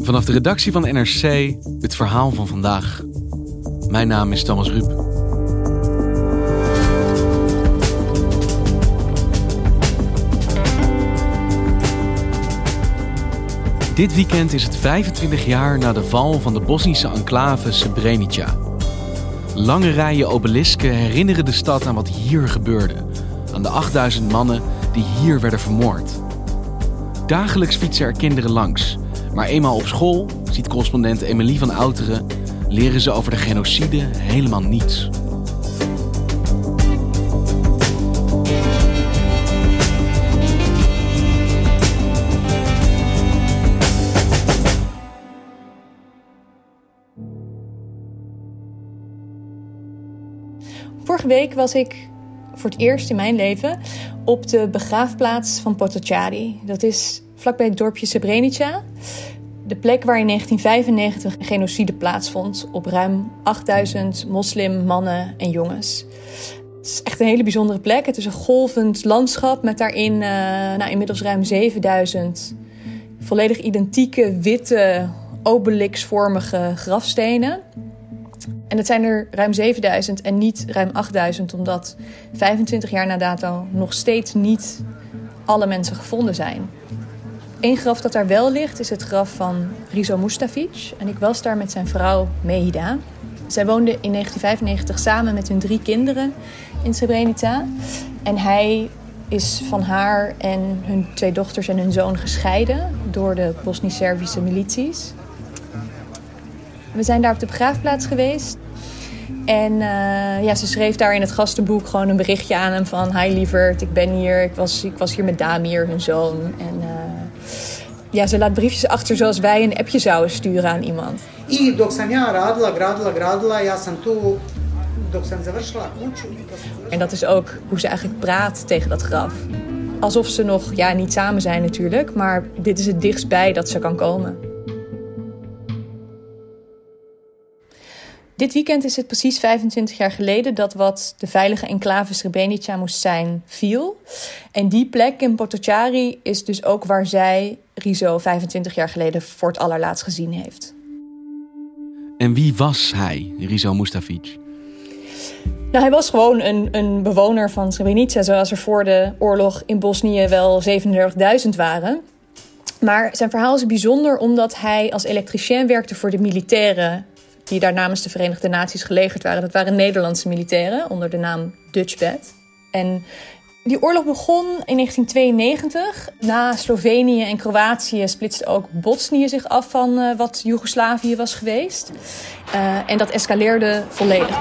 Vanaf de redactie van NRC het verhaal van vandaag. Mijn naam is Thomas Ruip. Dit weekend is het 25 jaar na de val van de Bosnische enclave Srebrenica. Lange rijen obelisken herinneren de stad aan wat hier gebeurde. Aan de 8000 mannen die hier werden vermoord. Dagelijks fietsen er kinderen langs. Maar eenmaal op school, ziet correspondent Emilie van Outeren, leren ze over de genocide helemaal niets. Vorige week was ik voor het eerst in mijn leven op de begraafplaats van Potocari. Dat is vlakbij het dorpje Srebrenica. De plek waar in 1995 een genocide plaatsvond op ruim 8000 moslim mannen en jongens. Het is echt een hele bijzondere plek. Het is een golvend landschap met daarin uh, nou, inmiddels ruim 7000 volledig identieke witte obelixvormige grafstenen. En het zijn er ruim 7000 en niet ruim 8000, omdat 25 jaar na dato nog steeds niet alle mensen gevonden zijn. Eén graf dat daar wel ligt is het graf van Rizo Mustafic. En ik was daar met zijn vrouw Mehida. Zij woonden in 1995 samen met hun drie kinderen in Srebrenica. En hij is van haar en hun twee dochters en hun zoon gescheiden door de Bosnisch-Servische milities. We zijn daar op de begraafplaats geweest. En uh, ja, ze schreef daar in het gastenboek gewoon een berichtje aan hem van... Hi lieverd, ik ben hier. Ik was, ik was hier met Damir, hun zoon. En uh, ja, ze laat briefjes achter zoals wij een appje zouden sturen aan iemand. I dok sam ja radila, gradila, gradila, ja sam tu dok sam završila kuću. En dat is ook hoe ze eigenlijk praat tegen dat graf. Alsof ze nog, ja, niet samen zijn natuurlijk, maar dit is het dichtstbij dat ze kan komen. Dit weekend is het precies 25 jaar geleden dat wat de veilige enclave Srebrenica moest zijn, viel. En die plek in Potocari is dus ook waar zij Rizo 25 jaar geleden voor het allerlaatst gezien heeft. En wie was hij, Rizo Mustafic? Nou, hij was gewoon een, een bewoner van Srebrenica, zoals er voor de oorlog in Bosnië wel 37.000 waren. Maar zijn verhaal is bijzonder omdat hij als elektricien werkte voor de militairen die daar namens de Verenigde Naties gelegerd waren. Dat waren Nederlandse militairen onder de naam Dutchbat. En die oorlog begon in 1992. Na Slovenië en Kroatië splitste ook Bosnië zich af van uh, wat Joegoslavië was geweest. Uh, en dat escaleerde volledig.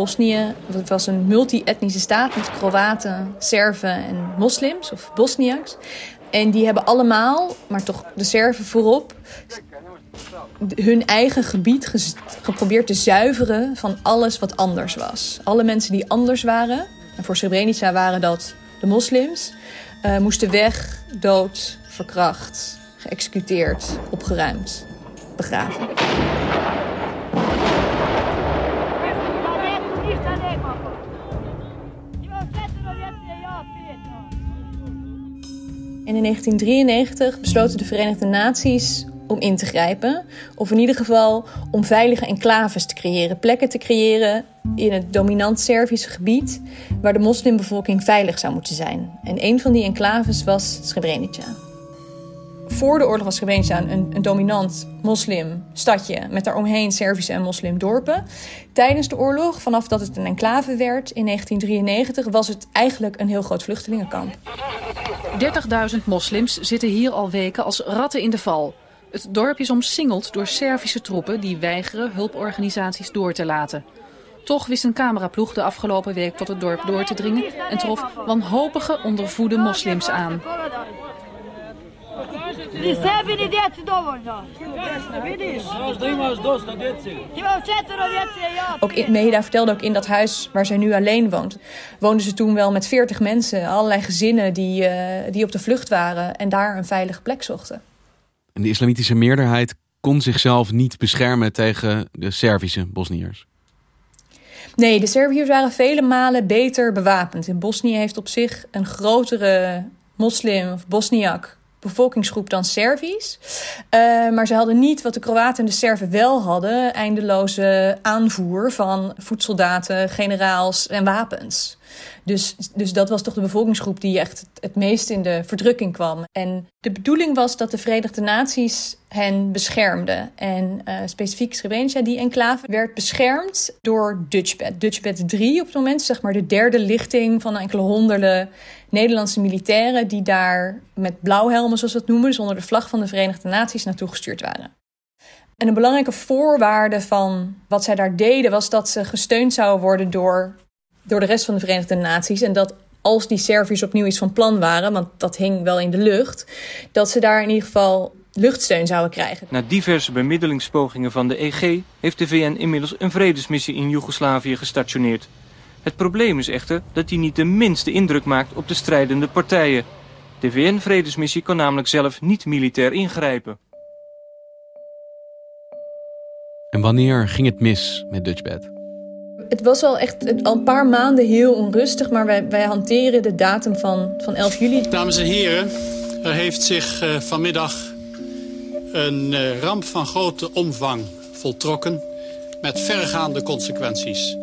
Bosnië was een multi-etnische staat met Kroaten, Serven en moslims of Bosniaks. En die hebben allemaal, maar toch de Serven voorop, hun eigen gebied geprobeerd te zuiveren van alles wat anders was. Alle mensen die anders waren, en voor Srebrenica waren dat de moslims, uh, moesten weg, dood, verkracht, geëxecuteerd, opgeruimd, begraven. En in 1993 besloten de Verenigde Naties om in te grijpen. Of in ieder geval om veilige enclaves te creëren. Plekken te creëren in het dominant Servische gebied waar de moslimbevolking veilig zou moeten zijn. En een van die enclaves was Srebrenica voor de oorlog was Srebrenica een, een dominant moslimstadje met daaromheen Servische en moslimdorpen. Tijdens de oorlog, vanaf dat het een enclave werd in 1993, was het eigenlijk een heel groot vluchtelingenkamp. 30.000 moslims zitten hier al weken als ratten in de val. Het dorp is omsingeld door Servische troepen die weigeren hulporganisaties door te laten. Toch wist een cameraploeg de afgelopen week tot het dorp door te dringen en trof wanhopige ondervoede moslims aan. Ni sebi ni djeci dovoljno. Vidiš? da imaš dosta djece. Imam četvero djece ja. Ook in, Mehida vertelde ook in dat huis waar zij nu alleen woont, woonden ze toen wel met 40 mensen, allerlei gezinnen die, eh, die op de vlucht waren en daar een veilige plek zochten. En de islamitische meerderheid kon zichzelf niet beschermen tegen de Servische Bosniërs. Nee, de Serviërs waren vele malen beter bewapend. En Bosnië heeft op zich een grotere moslim of Bosniak bevolkingsgroep dan Servisch. Uh, maar ze hadden niet wat de Kroaten en de Serven wel hadden: eindeloze aanvoer van voedsoldaten, generaals en wapens. Dus, dus dat was toch de bevolkingsgroep die echt het meest in de verdrukking kwam. En de bedoeling was dat de Verenigde Naties hen beschermden. En uh, specifiek Srebrenica, die enclave, werd beschermd door Dutchbed. Dutchbed 3 op het moment, zeg maar de derde lichting van enkele honderden Nederlandse militairen... die daar met blauwhelmen, zoals we het noemen, dus onder de vlag van de Verenigde Naties naartoe gestuurd waren. En een belangrijke voorwaarde van wat zij daar deden was dat ze gesteund zouden worden door door de rest van de Verenigde Naties. En dat als die Serviërs opnieuw iets van plan waren, want dat hing wel in de lucht, dat ze daar in ieder geval luchtsteun zouden krijgen. Na diverse bemiddelingspogingen van de EG heeft de VN inmiddels een vredesmissie in Joegoslavië gestationeerd. Het probleem is echter dat die niet de minste indruk maakt op de strijdende partijen. De VN-vredesmissie kan namelijk zelf niet militair ingrijpen. En wanneer ging het mis met Dutchbed? Het was al echt al een paar maanden heel onrustig, maar wij, wij hanteren de datum van, van 11 juli. Dames en heren, er heeft zich uh, vanmiddag een uh, ramp van grote omvang voltrokken met verregaande consequenties.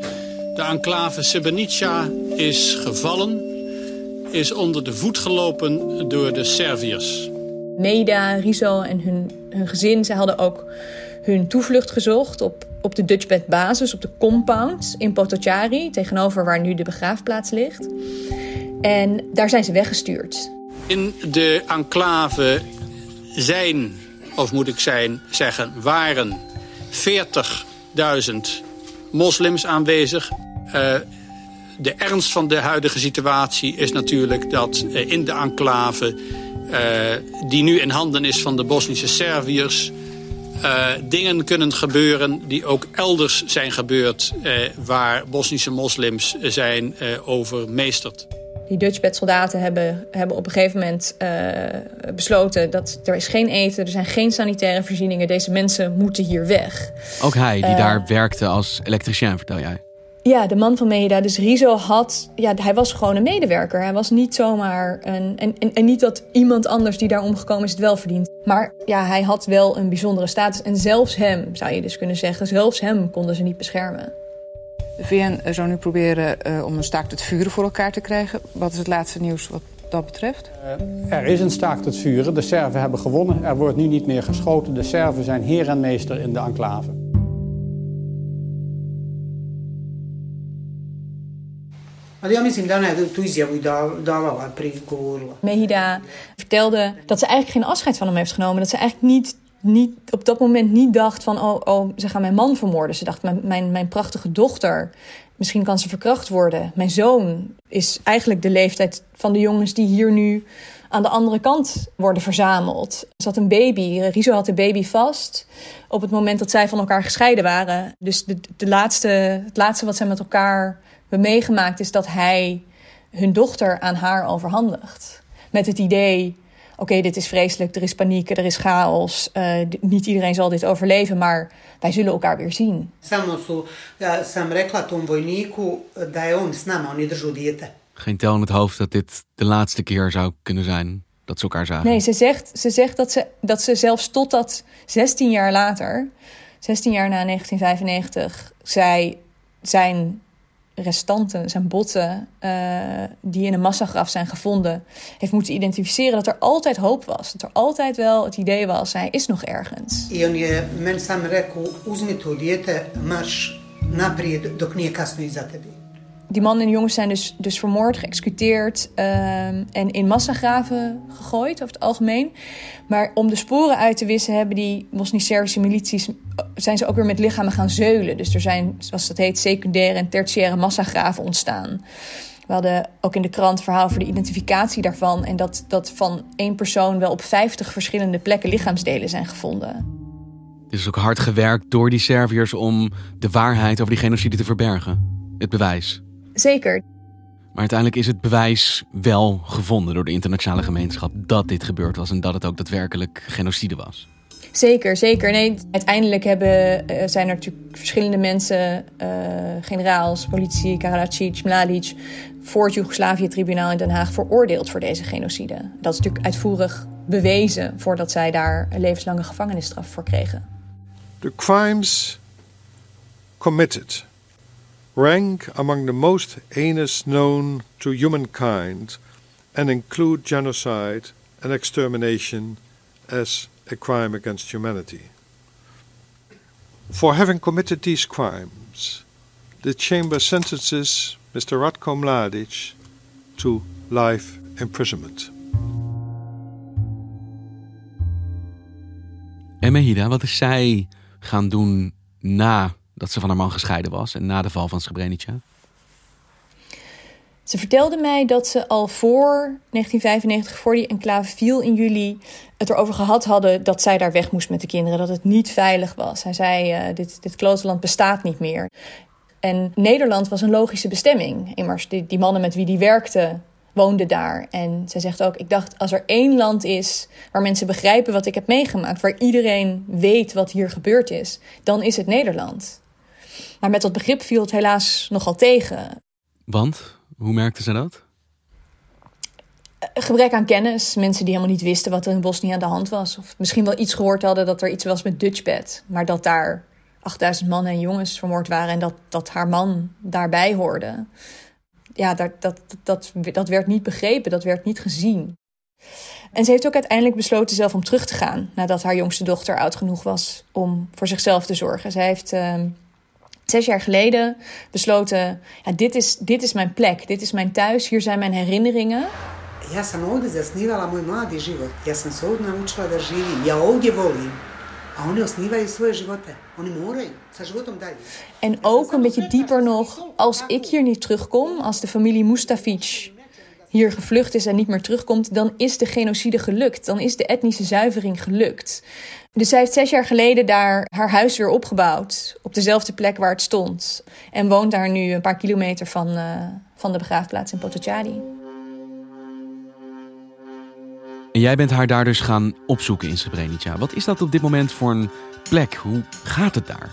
De enclave Srebrenica is gevallen, is onder de voet gelopen door de Serviërs. Meda, Riso en hun, hun gezin, ze hadden ook hun toevlucht gezocht op, op de Dutchbed basis, op de compound in Potocari, tegenover waar nu de begraafplaats ligt. En daar zijn ze weggestuurd. In de enclave zijn, of moet ik zijn, zeggen, waren 40.000 moslims aanwezig. Uh, de ernst van de huidige situatie is natuurlijk dat uh, in de enclave... Uh, die nu in handen is van de Bosnische Serviërs uh, dingen kunnen gebeuren die ook elders zijn gebeurd... Uh, waar Bosnische moslims zijn uh, overmeesterd. Die Dutchbed-soldaten hebben, hebben op een gegeven moment besloten... dat er is geen eten, er zijn geen sanitaire voorzieningen. Deze mensen moeten hier weg. Ook hij, die daar werkte als elektricien, vertel jij? Ja, de man van Meda. Dus Rizo had, ja, hij was gewoon een medewerker. Hij was niet zomaar een. En, en, en niet dat iemand anders die daar omgekomen is het wel verdient. Maar ja, hij had wel een bijzondere status. En zelfs hem, zou je dus kunnen zeggen, zelfs hem konden ze niet beschermen. De VN zou nu proberen uh, om een staakt het vuren voor elkaar te krijgen. Wat is het laatste nieuws wat dat betreft? Uh, er is een staakt het vuren. De Serven hebben gewonnen. Er wordt nu niet meer geschoten. De Serven zijn heer en meester in de enclave. Ali ja mislim da ona je tu izjavu i davala, prigovorila. Mehida vertelde dat ze eigenlijk geen afscheid van hem heeft genomen. Dat ze eigenlijk niet, niet, op dat moment niet dacht van... Oh, oh, ze gaan mijn man vermoorden. Ze dacht, mijn, mijn, mijn prachtige dochter... Misschien kan ze verkracht worden. Mijn zoon is eigenlijk de leeftijd van de jongens die hier nu aan de andere kant worden verzameld. Ze had een baby. Rizo had de baby vast op het moment dat zij van elkaar gescheiden waren. Dus de, de laatste, het laatste wat zij met elkaar hebben meegemaakt, is dat hij hun dochter aan haar overhandigt. Met het idee: oké, dit is vreselijk, er is paniek, er is chaos. Uh, niet iedereen zal dit overleven, maar wij zullen elkaar weer zien. Samo su, ja, sam rekla tom vojniku da je on s nama, oni držu dijete. Geen tel in het hoofd dat dit de laatste keer zou kunnen zijn dat ze elkaar zagen. Nee, ze zegt, ze zegt dat, ze, dat ze zelfs totdat 16 jaar later, 16 jaar na 1995, zij zijn restanten, zijn botten, uh, die in een massagraf zijn gevonden, heeft moeten identificeren dat er altijd hoop was. Dat er altijd wel het idee was, hij is nog ergens. I on je men sam rekao, uzmi to dijete, marš naprijed dok die mannen en jongens zijn dus, dus vermoord, geëxecuteerd ehm, en in massagraven gegooid over het algemeen. Maar om de sporen uit te wissen hebben die Bosnisch-Servische milities, zijn ze ook weer met lichamen gaan zeulen. Dus er zijn, zoals dat heet, secundaire en tertiaire massagraven ontstaan. We hadden ook in de krant verhaal voor de identificatie daarvan. En dat, dat van één persoon wel op 50 verschillende plekken lichaamsdelen zijn gevonden. Het is ook hard gewerkt door die Serviërs om de waarheid over die genocide te verbergen. Het bewijs. Zeker. Maar uiteindelijk is het bewijs wel gevonden door de internationale gemeenschap dat dit gebeurd was en dat het ook daadwerkelijk genocide was. Zeker, zeker. Nee, uiteindelijk hebben, uh, zijn er natuurlijk verschillende mensen, uh, generaals, politie, Karadzic, Mladic, voor het Joegoslavië-tribunaal in Den Haag veroordeeld voor deze genocide. Dat is natuurlijk uitvoerig bewezen voordat zij daar een levenslange gevangenisstraf voor kregen. The crimes committed rank among the most heinous known to humankind and include genocide and extermination as a crime against humanity. For having committed these crimes, the chamber sentences Mr. Ratko Mladic to life imprisonment. En Mehida, wat is zij gaan doen na dat ze van haar man gescheiden was en na de val van Srebrenica? Ze vertelde mij dat ze al voor 1995, voor die enclave viel in juli, het erover gehad hadden dat zij daar weg moest met de kinderen, dat het niet veilig was. Hij zei: uh, dit, dit klotenland bestaat niet meer. En Nederland was een logische bestemming. Immers, die, die mannen met wie die werkte, woonden daar. En zij zegt ook: Ik dacht, als er één land is waar mensen begrijpen wat ik heb meegemaakt, waar iedereen weet wat hier gebeurd is, dan is het Nederland. Maar met dat begrip viel het helaas nogal tegen. Want? Hoe merkte ze dat? Gebrek aan kennis. Mensen die helemaal niet wisten wat er in Bosnië aan de hand was. Of misschien wel iets gehoord hadden dat er iets was met Dutchbed. Maar dat daar 8000 mannen en jongens vermoord waren en dat, dat haar man daarbij hoorde. Ja, dat, dat, dat, dat werd niet begrepen, dat werd niet gezien. En ze heeft ook uiteindelijk besloten zelf om terug te gaan nadat haar jongste dochter oud genoeg was om voor zichzelf te zorgen. Zij heeft uh, zes jaar geleden besloten: ja, dit, is, dit is mijn plek, dit is mijn thuis, hier zijn mijn herinneringen. Ja sam ovdje zasnivala moj mladi život. Ja sam se ovdje naučila da živim. Ja ovdje volim. A oni osnivaju svoje živote. Oni moraju sa životom dalje. En ook een beetje dieper nog, als ik hier niet terugkom, als de familie Mustafic hier gevlucht is en niet meer terugkomt, dan is de genocide gelukt. Dan is de etnische zuivering gelukt. Dus zij heeft zes jaar geleden daar haar huis weer opgebouwd. Op dezelfde plek waar het stond. En woont daar nu een paar kilometer van, uh, van de begraafplaats in Potocari. En jij bent haar daar dus gaan opzoeken in Srebrenica. Wat is dat op dit moment voor een plek? Hoe gaat het daar?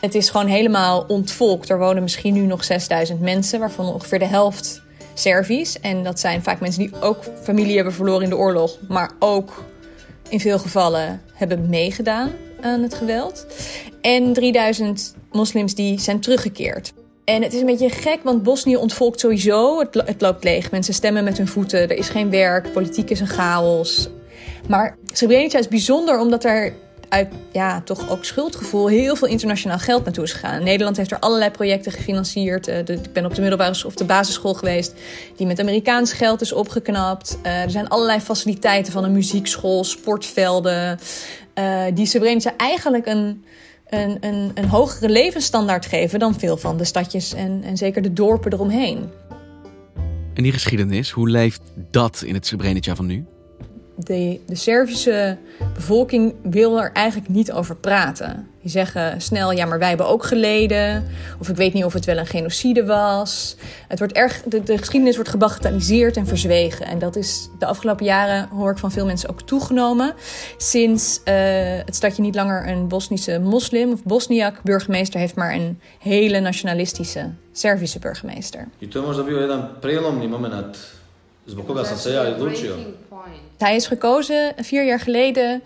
Het is gewoon helemaal ontvolkt. Er wonen misschien nu nog 6000 mensen, waarvan ongeveer de helft Servisch. En dat zijn vaak mensen die ook familie hebben verloren in de oorlog, maar ook in veel gevallen hebben meegedaan aan het geweld. En 3000 moslims die zijn teruggekeerd. En het is een beetje gek, want Bosnië ontvolkt sowieso. Het, het loopt leeg. Mensen stemmen met hun voeten. Er is geen werk. Politiek is een chaos. Maar Srebrenica is bijzonder omdat er uit ja, toch ook schuldgevoel heel veel internationaal geld naartoe is gegaan. Nederland heeft er allerlei projecten gefinancierd. De, ik ben op de middelbare of de basisschool geweest, die met Amerikaans geld is opgeknapt. Uh, er zijn allerlei faciliteiten van een muziekschool, sportvelden, uh, die Srebrenica eigenlijk een, een, een, een hogere levensstandaard geven dan veel van de stadjes en, en zeker de dorpen eromheen. En die geschiedenis, hoe leeft dat in het Srebrenica van nu? De, de Servische bevolking wil er eigenlijk niet over praten. Die zeggen snel, ja, maar wij hebben ook geleden. Of ik weet niet of het wel een genocide was. Het wordt erg, de, de geschiedenis wordt gebagatelliseerd en verzwegen. En dat is de afgelopen jaren, hoor ik van veel mensen, ook toegenomen. Sinds uh, het stadje niet langer een Bosnische moslim of Bosniak burgemeester heeft, maar een hele nationalistische Servische burgemeester. I to je možda bio jedan prelomni moment Zbog koga sam se ja odlučio. Hij is gekozen vier jaar geleden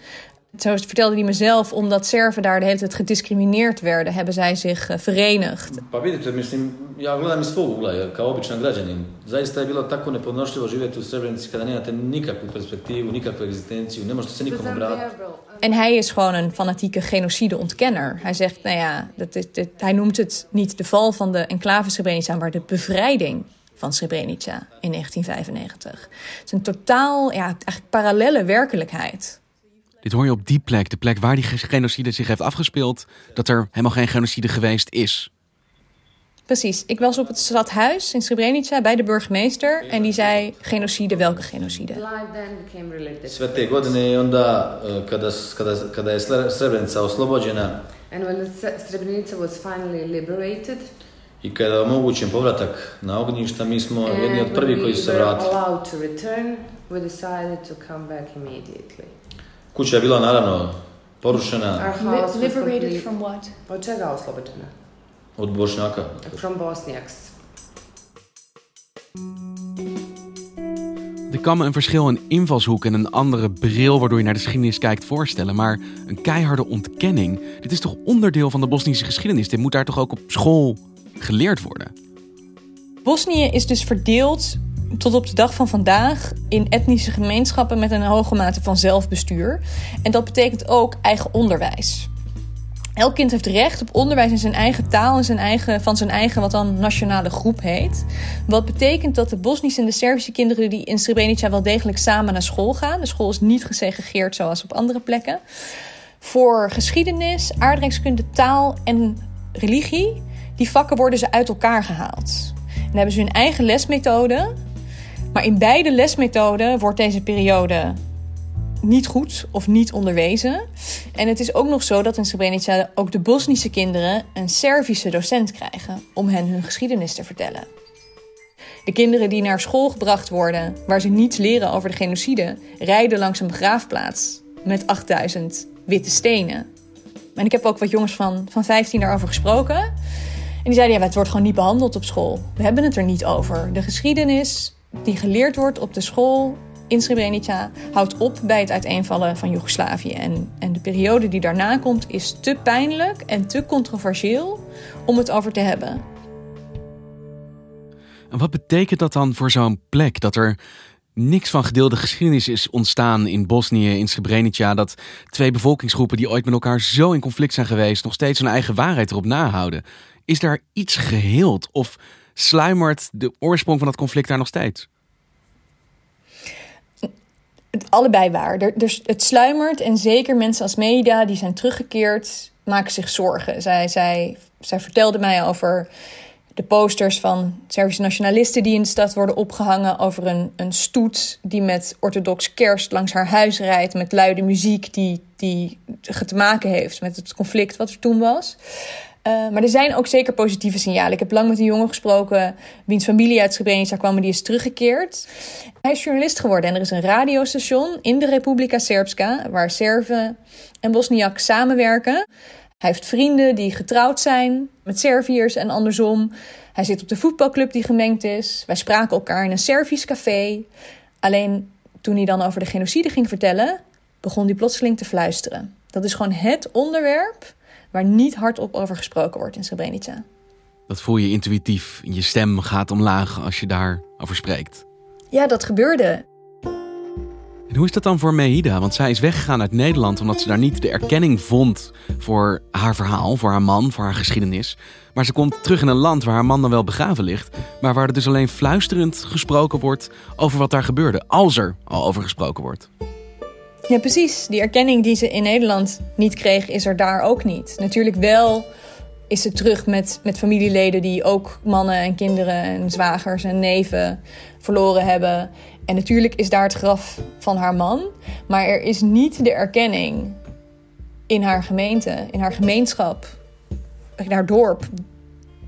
Zo vertelde hij mezelf, omdat Serven daar de hele tijd gediscrimineerd werden, hebben zij zich uh, verenigd. Pa vidite, mislim, ja gledam iz svog ugla, kao običan građanin. Zaista je bilo tako nepodnošljivo živjeti u Srebrenici kada nemate nikakvu perspektivu, nikakvu egzistenciju, ne možete se nikom obratiti. En hij is gewoon een fanatieke genocide-ontkenner. Hij zegt, nou ja, dat, dat, dat, hij noemt het niet de val van de enclave Srebrenica, maar de bevrijding van Srebrenica in 1995. Het is een totaal, ja, eigenlijk parallele werkelijkheid. Dit hoor je op die plek, de plek waar die genocide zich heeft afgespeeld, dat er helemaal geen genocide geweest is. Precies. Ik was op het stadhuis in Srebrenica bij de burgemeester en die zei genocide, welke genocide? Sve te godine i onda kada, kada, kada je Srebrenica oslobođena And when Srebrenica was finally liberated, i kada je omogućen povratak na ognjišta, mi smo jedni od prvi koji su se vratili. allowed to return, we decided to come back immediately. Kuća je bila naravno porušena Our house was liberated from what? Od čega oslobođena? od Bošnjaka. From Bosniaks. Ik kan me een verschil in invalshoek en een andere bril waardoor je naar de geschiedenis kijkt voorstellen. Maar een keiharde ontkenning, dit is toch onderdeel van de Bosnische geschiedenis? Dit moet daar toch ook op school geleerd worden? Bosnië is dus verdeeld tot op de dag van vandaag in etnische gemeenschappen met een hoge mate van zelfbestuur. En dat betekent ook eigen onderwijs. Elk kind heeft recht op onderwijs in zijn eigen taal en zijn eigen, van zijn eigen, wat dan nationale groep heet. Wat betekent dat de Bosnische en de Servische kinderen die in Srebrenica wel degelijk samen naar school gaan. De school is niet gesegregeerd zoals op andere plekken. Voor geschiedenis, aardrijkskunde, taal en religie, die vakken worden ze uit elkaar gehaald. Dan hebben ze hun eigen lesmethode. Maar in beide lesmethoden wordt deze periode niet goed of niet onderwezen. En het is ook nog zo dat in Srebrenica ook de Bosnische kinderen een Servische docent krijgen om hen hun geschiedenis te vertellen. De kinderen die naar school gebracht worden, waar ze niets leren over de genocide, rijden langs een begraafplaats met 8000 witte stenen. En ik heb ook wat jongens van, van 15 daarover gesproken. En die zeiden, ja, het wordt gewoon niet behandeld op school. We hebben het er niet over. De geschiedenis die geleerd wordt op de school in Srebrenica houdt op bij het uiteenvallen van Joegoslavië. En, en de periode die daarna komt is te pijnlijk en te controversieel om het over te hebben. En wat betekent dat dan voor zo'n plek? Dat er niks van gedeelde geschiedenis is ontstaan in Bosnië, in Srebrenica. Dat twee bevolkingsgroepen die ooit met elkaar zo in conflict zijn geweest, nog steeds hun eigen waarheid erop nahouden. Is daar iets geheeld of sluimert de oorsprong van dat conflict daar nog steeds? Allebei waar. Er, dus het sluimert en zeker mensen als media die zijn teruggekeerd maken zich zorgen. Zij, zij, zij vertelde mij over de posters van Servische nationalisten die in de stad worden opgehangen. Over een, een stoet die met orthodox kerst langs haar huis rijdt. Met luide muziek die, die te maken heeft met het conflict wat er toen was. Uh, maar er zijn ook zeker positieve signalen. Ik heb lang met een jongen gesproken, wiens familie uit Srebrenica kwam, die is teruggekeerd. Hij is journalist geworden en er is een radiostation in de Republika Srpska, waar Serven en Bosniak samenwerken. Hij heeft vrienden die getrouwd zijn met Serviërs en andersom. Hij zit op de voetbalclub die gemengd is. Wij spraken elkaar in een Servisch café. Alleen toen hij dan over de genocide ging vertellen, begon hij plotseling te fluisteren. Dat is gewoon het onderwerp waar niet hardop over gesproken wordt in Srebrenica. Dat voel je intuïtief. Je stem gaat omlaag als je daarover spreekt. Ja, dat gebeurde. En hoe is dat dan voor Mehida? Want zij is weggegaan uit Nederland omdat ze daar niet de erkenning vond voor haar verhaal, voor haar man, voor haar geschiedenis. Maar ze komt terug in een land waar haar man dan wel begraven ligt, maar waar er dus alleen fluisterend gesproken wordt over wat daar gebeurde, als er al over gesproken wordt. Ja, precies. Die erkenning die ze in Nederland niet kreeg, is er daar ook niet. Natuurlijk wel is ze terug met, met familieleden die ook mannen en kinderen en zwagers en neven verloren hebben. En natuurlijk is daar het graf van haar man. Maar er is niet de erkenning in haar gemeente, in haar gemeenschap, in haar dorp,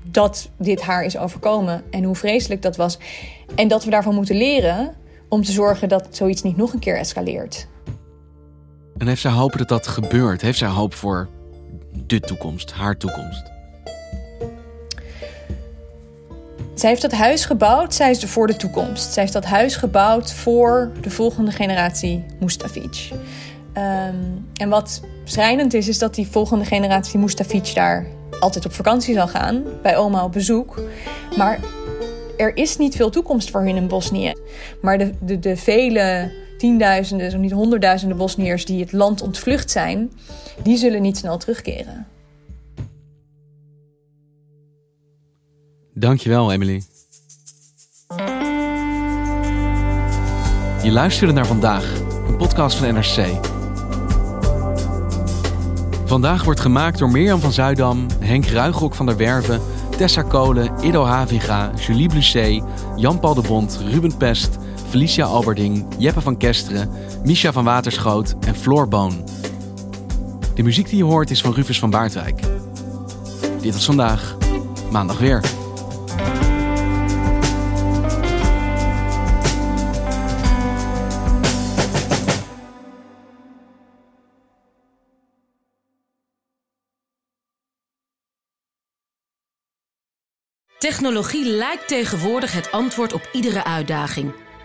dat dit haar is overkomen en hoe vreselijk dat was. En dat we daarvan moeten leren om te zorgen dat zoiets niet nog een keer escaleert. En heeft zij hoop dat dat gebeurt? Heeft zij hoop voor de toekomst, haar toekomst? Zij heeft dat huis gebouwd, zij is voor de toekomst. Zij heeft dat huis gebouwd voor de volgende generatie Mustafic. Ehm, en wat schrijnend is, is dat die volgende generatie Mustafic daar altijd op vakantie zal gaan, bij oma op bezoek. Maar er is niet veel toekomst voor hun in Bosnië. Maar de, de, de vele tienduizenden, zo niet honderdduizenden Bosniërs die het land ontvlucht zijn, die zullen niet snel terugkeren. Dankjewel, Emily. Je luisterde naar vandaag, een podcast van NRC. Vandaag wordt gemaakt door Mirjam van Zuidam, Henk Ruigrok van der Werven, Tessa Kolen, Ido Haviga, Julie Blusset, Jan-Paul de Bond, Ruben Pest, Felicia Alberding, Jeppe van Kesteren, Misha van Waterschoot en Floor Boon. De muziek die je hoort is van Rufus van Baardwijk. Dit was vandaag, maandag weer. Technologie lijkt tegenwoordig het antwoord op iedere uitdaging.